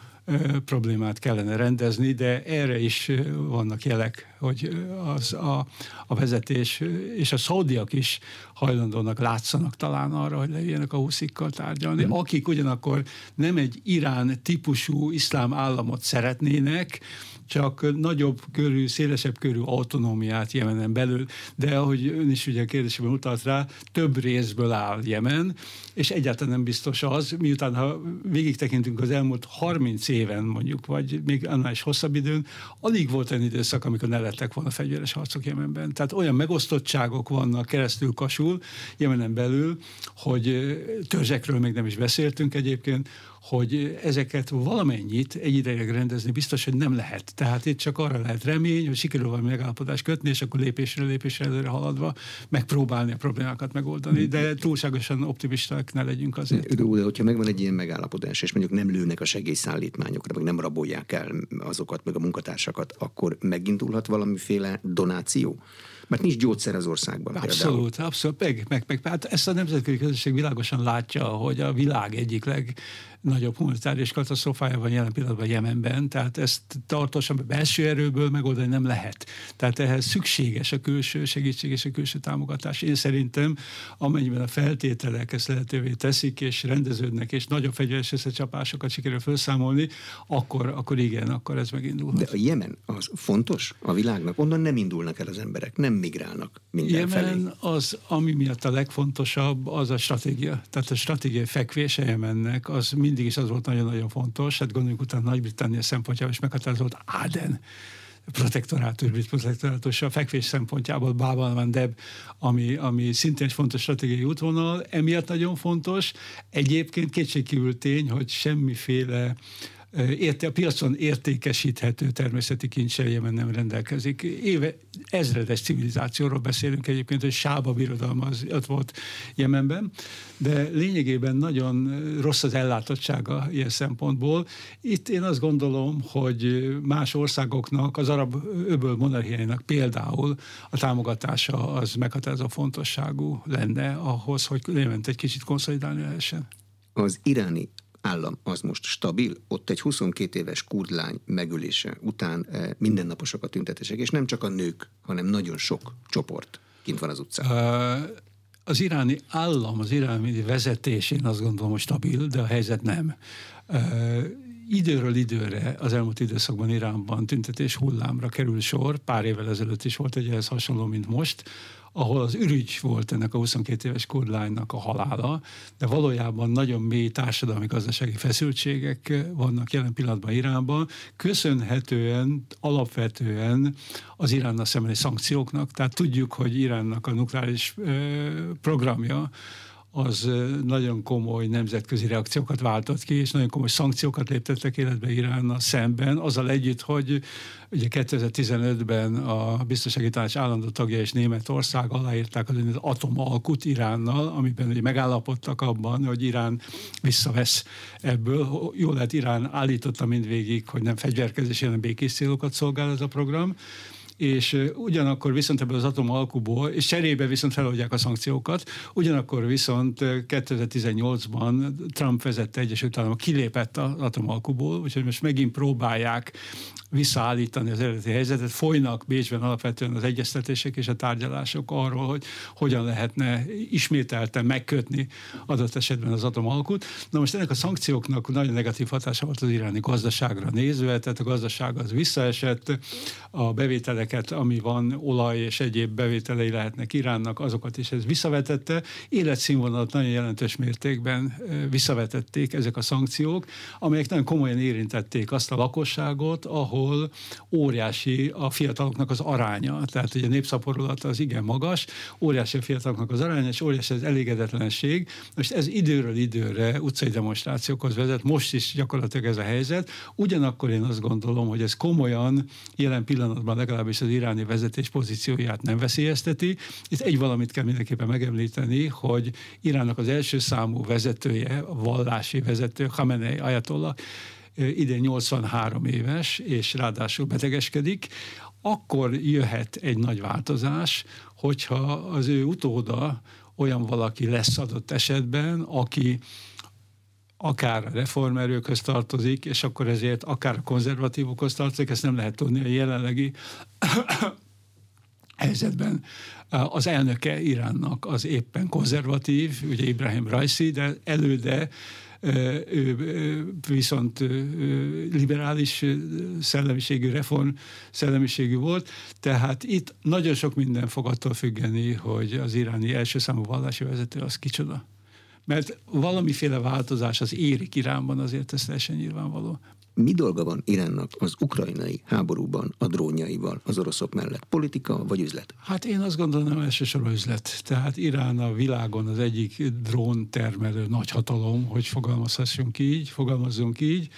problémát kellene rendezni, de erre is vannak jelek, hogy az a, a vezetés és a szaudiak is hajlandónak látszanak talán arra, hogy leüljenek a huszikkal tárgyalni, mm. akik ugyanakkor nem egy Irán típusú iszlám államot szeretnének, csak nagyobb körű, szélesebb körű autonómiát Jemenen belül, de ahogy ön is ugye a kérdésében utalt rá, több részből áll Jemen, és egyáltalán nem biztos az, miután ha végig tekintünk az elmúlt 30 éven mondjuk, vagy még annál is hosszabb időn, alig volt olyan időszak, amikor ne lettek volna fegyveres harcok Jemenben. Tehát olyan megosztottságok vannak keresztül kasul Jemenen belül, hogy törzsekről még nem is beszéltünk egyébként, hogy ezeket valamennyit egy ideig rendezni biztos, hogy nem lehet. Tehát itt csak arra lehet remény, hogy sikerül valami megállapodást kötni, és akkor lépésre lépésre előre haladva megpróbálni a problémákat megoldani, de túlságosan optimisták ne legyünk azért. De, de hogyha megvan egy ilyen megállapodás, és mondjuk nem lőnek a segélyszállítmányokra, meg nem rabolják el azokat, meg a munkatársakat, akkor megindulhat valamiféle donáció? Mert nincs gyógyszer az országban. Abszolút, például. abszolút. Meg, meg, meg, hát ezt a nemzetközi közösség világosan látja, hogy a világ egyik leg nagyobb humanitárius katasztrófája van jelen pillanatban Jemenben, tehát ezt tartósan belső erőből megoldani nem lehet. Tehát ehhez szükséges a külső segítség és a külső támogatás. Én szerintem, amennyiben a feltételek ezt lehetővé teszik, és rendeződnek, és nagyobb fegyveres összecsapásokat sikerül felszámolni, akkor, akkor igen, akkor ez megindul. De a Jemen az fontos a világnak? Onnan nem indulnak el az emberek, nem migrálnak mindenfelé. Jemen az, ami miatt a legfontosabb, az a stratégia. Tehát a stratégiai fekvése Jemennek, az mindig is az volt nagyon-nagyon fontos. Hát gondoljunk utána Nagy-Britannia szempontjából is meghatározott Áden protektorátus, brit protektorátus a fekvés szempontjából Bában van Deb, ami, ami szintén fontos stratégiai útvonal, emiatt nagyon fontos. Egyébként kétségkívül tény, hogy semmiféle érte, a piacon értékesíthető természeti kincsel Jemen nem rendelkezik. Éve, ezredes civilizációról beszélünk egyébként, hogy Sába birodalma az ott volt Jemenben, de lényegében nagyon rossz az ellátottsága ilyen szempontból. Itt én azt gondolom, hogy más országoknak, az arab öböl monarchiájának például a támogatása az meghatározó fontosságú lenne ahhoz, hogy Jement egy kicsit konszolidálni lehessen. Az iráni állam az most stabil, ott egy 22 éves kurdlány megölése után eh, mindennaposak a tüntetések, és nem csak a nők, hanem nagyon sok csoport kint van az utcán. Az iráni állam, az iráni vezetés, én azt gondolom, hogy stabil, de a helyzet nem. Időről időre az elmúlt időszakban Iránban tüntetés hullámra kerül sor, pár évvel ezelőtt is volt egy ehhez hasonló, mint most, ahol az ürügy volt ennek a 22 éves kurdlánynak a halála, de valójában nagyon mély társadalmi-gazdasági feszültségek vannak jelen pillanatban Iránban, köszönhetően alapvetően az Iránnal szembeni szankcióknak. Tehát tudjuk, hogy Iránnak a nukleáris programja az nagyon komoly nemzetközi reakciókat váltott ki, és nagyon komoly szankciókat léptettek életbe Iránnal szemben, azzal együtt, hogy ugye 2015-ben a biztonsági tanács állandó tagja és Németország aláírták az atomalkut Iránnal, amiben ugye megállapodtak abban, hogy Irán visszavesz ebből. Jól lehet, Irán állította mindvégig, hogy nem fegyverkezés, hanem békés célokat szolgál ez a program, és ugyanakkor viszont ebből az atomalkuból, és cserébe viszont feloldják a szankciókat, ugyanakkor viszont 2018-ban Trump vezette Egyesült Államok kilépett az atomalkuból, úgyhogy most megint próbálják visszaállítani az eredeti helyzetet. Folynak Bécsben alapvetően az egyeztetések és a tárgyalások arról, hogy hogyan lehetne ismételten megkötni adott esetben az atomalkut. Na most ennek a szankcióknak nagyon negatív hatása volt az iráni gazdaságra nézve, tehát a gazdaság az visszaesett, a bevételeket, ami van, olaj és egyéb bevételei lehetnek Iránnak, azokat is ez visszavetette. Életszínvonalat nagyon jelentős mértékben visszavetették ezek a szankciók, amelyek nagyon komolyan érintették azt a lakosságot, ahol óriási a fiataloknak az aránya. Tehát ugye a népszaporulat az igen magas, óriási a fiataloknak az aránya, és óriási az elégedetlenség. Most ez időről időre utcai demonstrációkhoz vezet, most is gyakorlatilag ez a helyzet. Ugyanakkor én azt gondolom, hogy ez komolyan jelen pillanatban legalábbis az iráni vezetés pozícióját nem veszélyezteti. Itt egy valamit kell mindenképpen megemlíteni, hogy Iránnak az első számú vezetője, a vallási vezető, Khamenei Ayatollah, idén 83 éves, és ráadásul betegeskedik, akkor jöhet egy nagy változás, hogyha az ő utóda olyan valaki lesz adott esetben, aki akár a reformerőkhöz tartozik, és akkor ezért akár a konzervatívokhoz tartozik, ezt nem lehet tudni a jelenlegi helyzetben. Az elnöke Iránnak az éppen konzervatív, ugye Ibrahim Raisi, de előde ő viszont liberális szellemiségű, reform szellemiségű volt, tehát itt nagyon sok minden fog attól függeni, hogy az iráni első számú vallási vezető az kicsoda. Mert valamiféle változás az érik Iránban, azért ez teljesen nyilvánvaló. Mi dolga van Iránnak az ukrajnai háborúban a drónjaival az oroszok mellett? Politika vagy üzlet? Hát én azt gondolom, elsősorban üzlet. Tehát Irán a világon az egyik drón termelő nagyhatalom, hogy fogalmazhassunk így, fogalmazzunk így,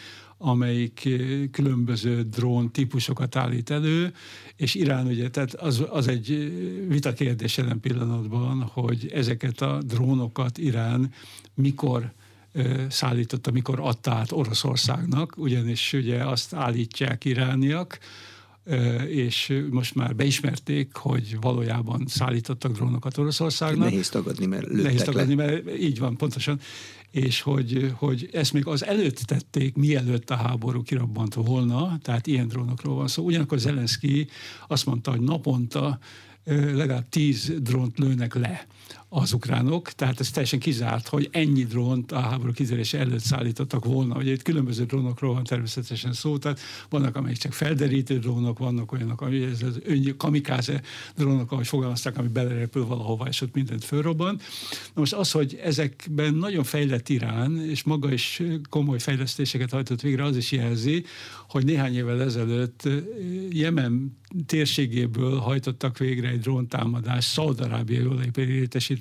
amelyik eh, különböző drón típusokat állít elő, és Irán ugye, tehát az, az egy eh, vita kérdés jelen pillanatban, hogy ezeket a drónokat Irán mikor szállította, mikor adta át Oroszországnak, ugyanis ugye azt állítják irániak, és most már beismerték, hogy valójában szállítottak drónokat Oroszországnak. Nehéz tagadni, mert Nehéz tagadni, le. mert így van, pontosan. És hogy, hogy ezt még az előtt tették, mielőtt a háború kirabbant volna, tehát ilyen drónokról van szó. Ugyanakkor Zelenszky azt mondta, hogy naponta legalább tíz drónt lőnek le az ukránok, tehát ez teljesen kizárt, hogy ennyi drónt a háború kizerése előtt szállítottak volna. Ugye itt különböző drónokról van természetesen szó, tehát vannak, amelyek csak felderítő drónok, vannak olyanok, ami ez az ön, kamikáze drónok, ahogy fogalmazták, ami belerepül valahova, és ott mindent fölrobban. Na most az, hogy ezekben nagyon fejlett Irán, és maga is komoly fejlesztéseket hajtott végre, az is jelzi, hogy néhány évvel ezelőtt Jemen térségéből hajtottak végre egy dróntámadást Szaudarábia jól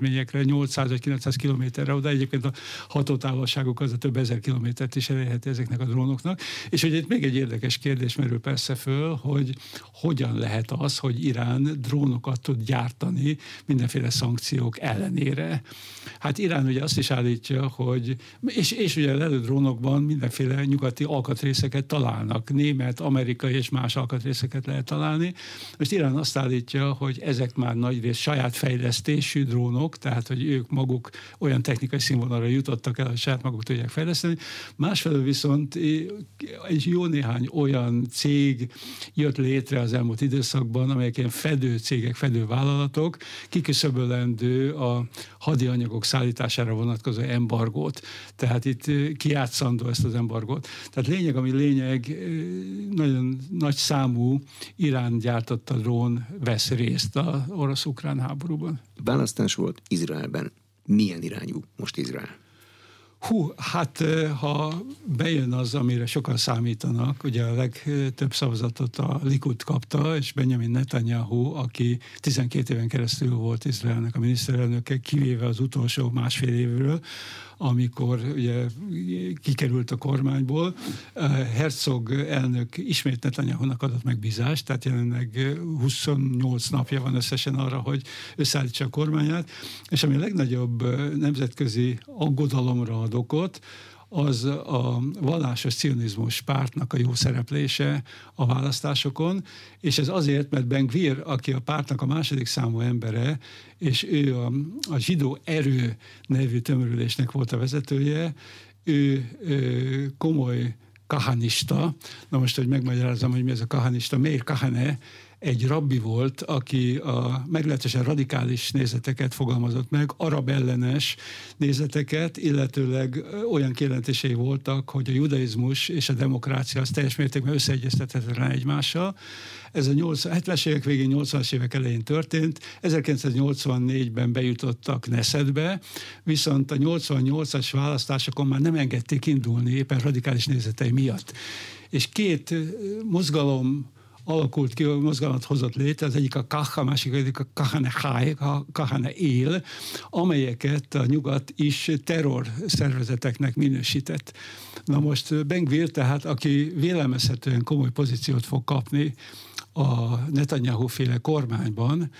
létesítményekre 800 vagy 900 kilométerre, oda egyébként a hatótávolságuk az a több ezer kilométert is elérheti ezeknek a drónoknak. És hogy itt még egy érdekes kérdés merül persze föl, hogy hogyan lehet az, hogy Irán drónokat tud gyártani mindenféle szankciók ellenére. Hát Irán ugye azt is állítja, hogy, és, és ugye a drónokban mindenféle nyugati alkatrészeket találnak, német, amerikai és más alkatrészeket lehet találni. Most Irán azt állítja, hogy ezek már nagyrészt saját fejlesztésű drónok, tehát hogy ők maguk olyan technikai színvonalra jutottak el, hogy saját maguk tudják fejleszteni. Másfelől viszont egy jó néhány olyan cég jött létre az elmúlt időszakban, amelyek ilyen fedő cégek, fedő vállalatok, kiküszöbölendő a hadianyagok szállítására vonatkozó embargót. Tehát itt kiátszandó ezt az embargót. Tehát lényeg, ami lényeg, nagyon nagy számú Irán gyártotta drón vesz részt az orosz-ukrán háborúban. Választás volt Izraelben. Milyen irányú most Izrael? Hú, hát ha bejön az, amire sokan számítanak, ugye a legtöbb szavazatot a Likud kapta, és Benjamin Netanyahu, aki 12 éven keresztül volt Izraelnek a miniszterelnöke, kivéve az utolsó másfél évről, amikor ugye kikerült a kormányból. Herzog elnök ismét Netanyahu-nak adott megbízást, tehát jelenleg 28 napja van összesen arra, hogy összeállítsa a kormányát, és ami a legnagyobb nemzetközi aggodalomra ad okot, az a vallásos cionizmus pártnak a jó szereplése a választásokon, és ez azért, mert Ben Gvir, aki a pártnak a második számú embere, és ő a, a zsidó erő nevű tömörülésnek volt a vezetője, ő, ő komoly kahanista. Na most, hogy megmagyarázom, hogy mi ez a kahanista, Meir Kahane, egy rabbi volt, aki a meglehetősen radikális nézeteket fogalmazott meg, arab ellenes nézeteket, illetőleg olyan kijelentései voltak, hogy a judaizmus és a demokrácia az teljes mértékben összeegyeztethetetlen egymással. Ez a 70-es évek végén, 80-as évek elején történt. 1984-ben bejutottak Neszetbe, viszont a 88-as választásokon már nem engedték indulni éppen radikális nézetei miatt. És két mozgalom alakult ki, a mozgalmat hozott létre, az egyik a Kaha, másik pedig a Kahane High, a Kahane Él, amelyeket a nyugat is terror szervezeteknek minősített. Na most Bengvir, tehát aki vélelmezhetően komoly pozíciót fog kapni a Netanyahu féle kormányban,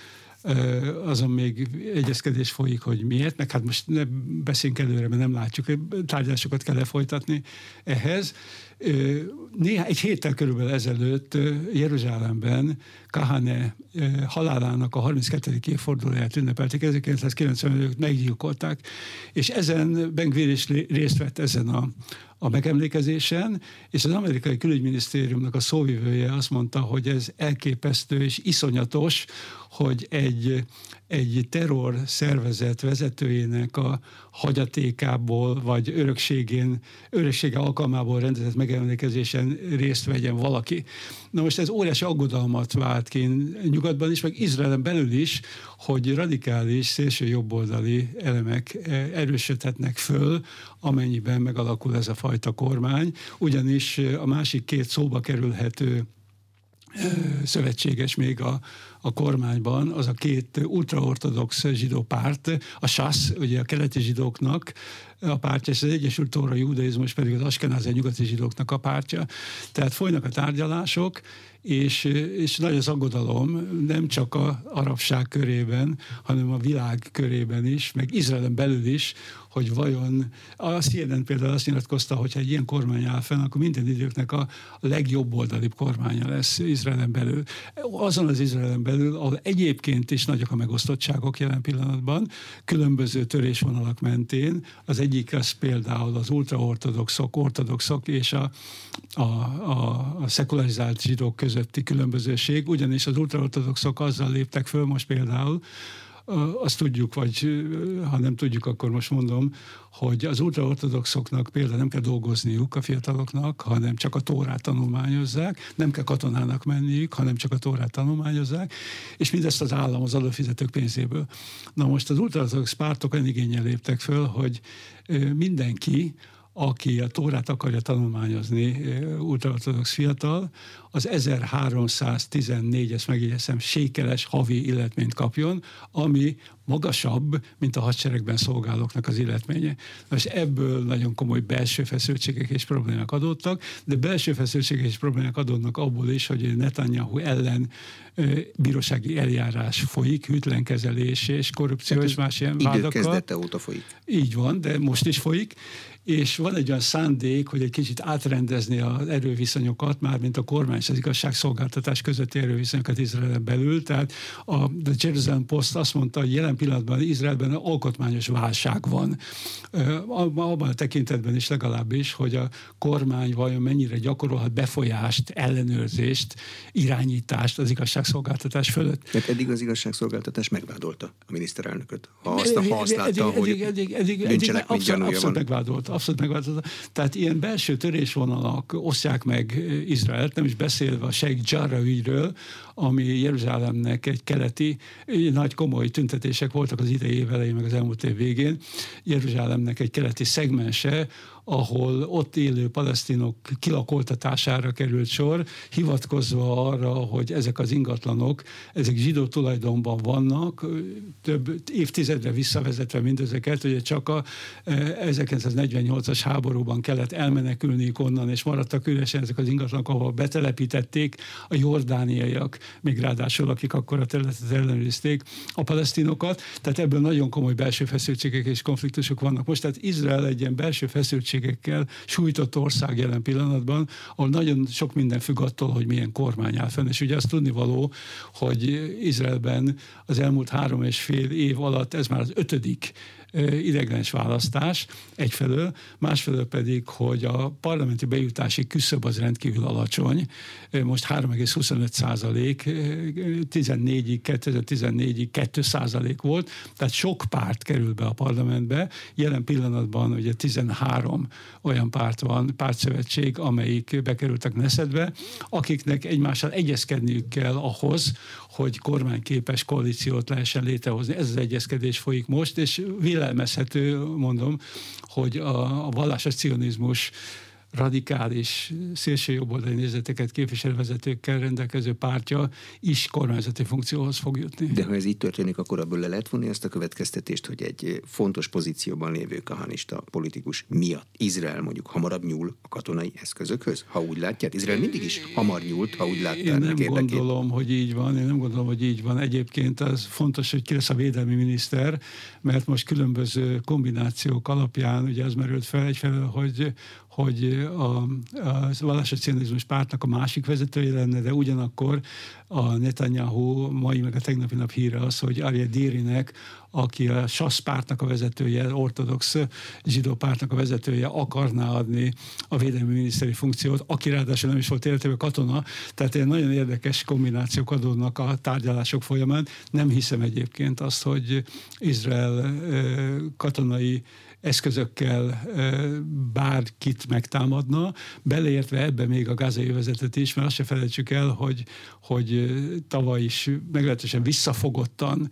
azon még egyezkedés folyik, hogy miért, meg hát most ne beszéljünk előre, mert nem látjuk, tárgyalásokat kell lefolytatni ehhez. Néha, egy héttel körülbelül ezelőtt Jeruzsálemben Kahane halálának a 32. évfordulóját ünnepelték, 1995 meggyilkolták, és ezen Bengvir is részt vett ezen a, a megemlékezésen, és az amerikai külügyminisztériumnak a szóvivője azt mondta, hogy ez elképesztő és iszonyatos, hogy egy, egy terror szervezet vezetőjének a hagyatékából, vagy örökségén, öröksége alkalmából rendezett megemlékezésen részt vegyen valaki. Na most ez óriási aggodalmat vált ki nyugatban is, meg Izraelen belül is, hogy radikális, szélső jobboldali elemek erősödhetnek föl, amennyiben megalakul ez a fajta kormány, ugyanis a másik két szóba kerülhető szövetséges még a, a kormányban, az a két ultraortodox zsidó párt, a SASZ, ugye a keleti zsidóknak a pártja, és az Egyesült Tóra Judaizmus pedig az Askenázi nyugati zsidóknak a pártja. Tehát folynak a tárgyalások, és, és nagy az aggodalom, nem csak a arabság körében, hanem a világ körében is, meg Izraelen belül is, hogy vajon a CNN például azt nyilatkozta, hogy egy ilyen kormány áll fenn, akkor minden időknek a legjobb oldalibb kormánya lesz Izraelen belül. Azon az Izraelen belül, ahol egyébként is nagyok a megosztottságok jelen pillanatban, különböző törésvonalak mentén. Az egyik az például az ultraortodoxok, ortodoxok és a, a, a, a szekularizált zsidók közötti különbözőség, ugyanis az ultraortodoxok azzal léptek föl most például, azt tudjuk, vagy ha nem tudjuk, akkor most mondom, hogy az ultraortodoxoknak például nem kell dolgozniuk a fiataloknak, hanem csak a tórát tanulmányozzák, nem kell katonának menniük, hanem csak a tórát tanulmányozzák, és mindezt az állam az adófizetők pénzéből. Na most az ultraortodox pártok olyan igényel léptek föl, hogy mindenki, aki a Tórát akarja tanulmányozni, ultraortodox fiatal, az 1314, ezt megjegyezem, sékeles havi illetményt kapjon, ami magasabb, mint a hadseregben szolgálóknak az illetménye. Most ebből nagyon komoly belső feszültségek és problémák adódtak, de belső feszültségek és problémák adódnak abból is, hogy Netanyahu ellen bírósági eljárás folyik, hűtlenkezelés és korrupció és más ilyen vádakkal. óta folyik. Így van, de most is folyik, és van egy olyan szándék, hogy egy kicsit átrendezni az erőviszonyokat, már mint a kormány és az igazságszolgáltatás közötti erőviszonyokat Izraelen belül. Tehát a The Jerusalem Post azt mondta, hogy jelen pillanatban Izraelben alkotmányos válság van. Abban a tekintetben is legalábbis, hogy a kormány vajon mennyire gyakorolhat befolyást, ellenőrzést, irányítást az igazságszolgáltatás fölött. Tehát eddig az igazságszolgáltatás megvádolta a miniszterelnököt. Ha azt, ha azt látta, eddig, hogy eddig, eddig, eddig, eddig abszolút, abszolút megvádolta abszolút megváltozott. Tehát ilyen belső törésvonalak osztják meg Izraelt, nem is beszélve a Sheikh Jarrah ügyről, ami Jeruzsálemnek egy keleti, nagy komoly tüntetések voltak az idei év elején, meg az elmúlt év végén. Jeruzsálemnek egy keleti szegmense, ahol ott élő palesztinok kilakoltatására került sor, hivatkozva arra, hogy ezek az ingatlanok, ezek zsidó tulajdonban vannak, több évtizedre visszavezetve mindezeket, ugye csak a 1948-as e, háborúban kellett elmenekülni onnan, és maradtak üresen ezek az ingatlanok, ahol betelepítették a jordániaiak, még ráadásul, akik akkor a területet ellenőrizték, a palesztinokat, tehát ebből nagyon komoly belső feszültségek és konfliktusok vannak most, tehát Izrael egy ilyen belső feszültség nehézségekkel sújtott ország jelen pillanatban, ahol nagyon sok minden függ attól, hogy milyen kormány áll fenn. És ugye azt tudni való, hogy Izraelben az elmúlt három és fél év alatt ez már az ötödik ideglenes választás egyfelől, másfelől pedig, hogy a parlamenti bejutási küszöb az rendkívül alacsony, most 3,25 százalék, 14-ig, 2014-ig 2 százalék volt, tehát sok párt kerül be a parlamentbe, jelen pillanatban ugye 13 olyan párt van, pártszövetség, amelyik bekerültek Neszedbe, akiknek egymással egyezkedniük kell ahhoz, hogy kormányképes koalíciót lehessen létrehozni. Ez az egyezkedés folyik most, és vélelmezhető, mondom, hogy a, a vallásos cionizmus radikális, szélsőjobboldali nézeteket képviselő vezetőkkel rendelkező pártja is kormányzati funkcióhoz fog jutni. De ha ez így történik, akkor abból le lehet vonni ezt a következtetést, hogy egy fontos pozícióban lévő kahanista politikus miatt Izrael mondjuk hamarabb nyúl a katonai eszközökhöz? Ha úgy látják, Izrael mindig is hamar nyúlt, ha úgy látják. Én nem gondolom, hogy így van. Én nem gondolom, hogy így van. Egyébként az fontos, hogy ki lesz a védelmi miniszter, mert most különböző kombinációk alapján ugye az merült fel egyfelől, hogy, hogy a, a vallásos cionizmus pártnak a másik vezetője lenne, de ugyanakkor a Netanyahu mai meg a tegnapi nap híre az, hogy Arya Dérinek, aki a SASZ pártnak a vezetője, ortodox zsidó pártnak a vezetője akarná adni a védelmi miniszteri funkciót, aki ráadásul nem is volt életében katona, tehát ilyen nagyon érdekes kombinációk adódnak a tárgyalások folyamán. Nem hiszem egyébként azt, hogy Izrael katonai eszközökkel bárkit megtámadna, beleértve ebbe még a gázai övezetet is, mert azt se felejtsük el, hogy, hogy tavaly is meglehetősen visszafogottan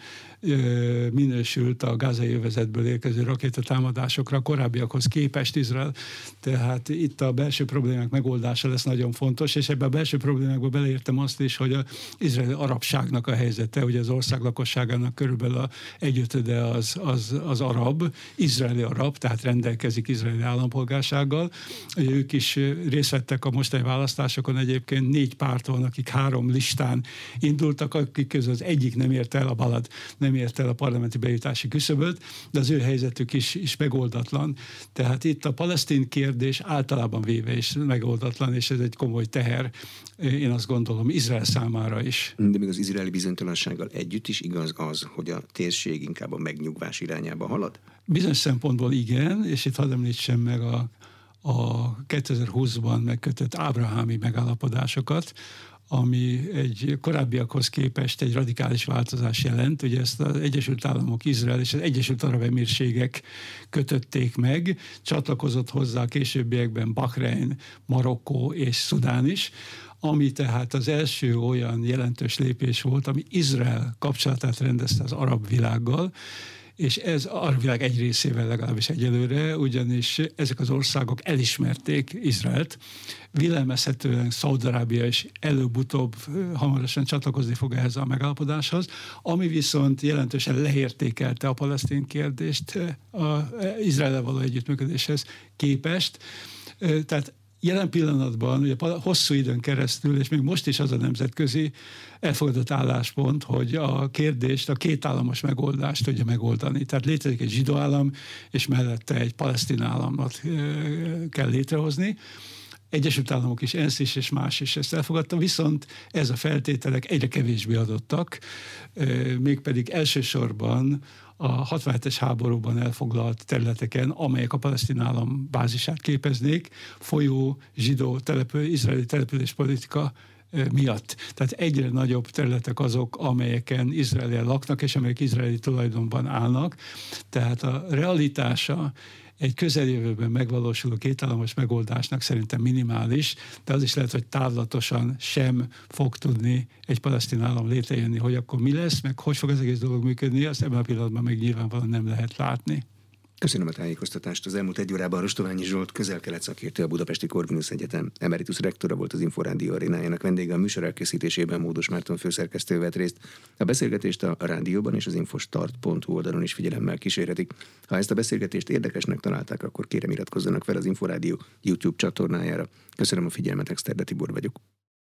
minősült a gázai övezetből érkező rakétatámadásokra korábbiakhoz képest Izrael. Tehát itt a belső problémák megoldása lesz nagyon fontos, és ebbe a belső problémákba beleértem azt is, hogy az izraeli arabságnak a helyzete, ugye az ország lakosságának körülbelül a egyötöde az, az, az arab, izraeli arab, tehát rendelkezik izraeli állampolgársággal. Ők is részt vettek a mostani választásokon, egyébként négy párt van, akik három listán indultak, akik közül az egyik nem ért el, a Balad nem ért el a parlamenti bejutási küszöböt, de az ő helyzetük is, is megoldatlan. Tehát itt a palesztin kérdés általában véve is megoldatlan, és ez egy komoly teher, én azt gondolom, Izrael számára is. De még az izraeli bizonytalansággal együtt is igaz az, hogy a térség inkább a megnyugvás irányába halad? Bizonyos szempontból igen, és itt hadd említsem meg a, a 2020-ban megkötött ábrahámi megállapodásokat, ami egy korábbiakhoz képest egy radikális változás jelent. Ugye ezt az Egyesült Államok, Izrael és az Egyesült Arab Emírségek kötötték meg, csatlakozott hozzá a későbbiekben Bahrein, Marokkó és Szudán is, ami tehát az első olyan jelentős lépés volt, ami Izrael kapcsolatát rendezte az arab világgal, és ez a világ egy részével legalábbis egyelőre, ugyanis ezek az országok elismerték Izraelt, vélelmezhetően Szaudarábia is előbb-utóbb hamarosan csatlakozni fog ehhez a megállapodáshoz, ami viszont jelentősen leértékelte a palesztin kérdést az Izrael való együttműködéshez képest. Tehát jelen pillanatban, ugye hosszú időn keresztül, és még most is az a nemzetközi elfogadott álláspont, hogy a kérdést, a két államos megoldást tudja megoldani. Tehát létezik egy zsidó állam, és mellette egy palesztin államot kell létrehozni. Egyesült Államok is, ENSZ is és más is ezt elfogadta, viszont ez a feltételek egyre kevésbé adottak, mégpedig elsősorban a 67-es háborúban elfoglalt területeken, amelyek a palesztin állam bázisát képeznék, folyó zsidó települ, izraeli településpolitika miatt. Tehát egyre nagyobb területek azok, amelyeken Izraeliek laknak, és amelyek izraeli tulajdonban állnak. Tehát a realitása egy közeljövőben megvalósuló kétállamos megoldásnak szerintem minimális, de az is lehet, hogy távlatosan sem fog tudni egy palesztin állam létrejönni, hogy akkor mi lesz, meg hogy fog az egész dolog működni, azt ebben a pillanatban még nyilvánvalóan nem lehet látni. Köszönöm a tájékoztatást. Az elmúlt egy órában Rostoványi Zsolt közel-kelet szakértő, a Budapesti Corvinus Egyetem emeritus rektora volt az Inforádió arénájának vendége a műsor elkészítésében Módos Márton főszerkesztő vett részt. A beszélgetést a rádióban és az infostart.hu oldalon is figyelemmel kísérhetik. Ha ezt a beszélgetést érdekesnek találták, akkor kérem iratkozzanak fel az Inforádió YouTube csatornájára. Köszönöm a figyelmet, Exterde Tibor vagyok.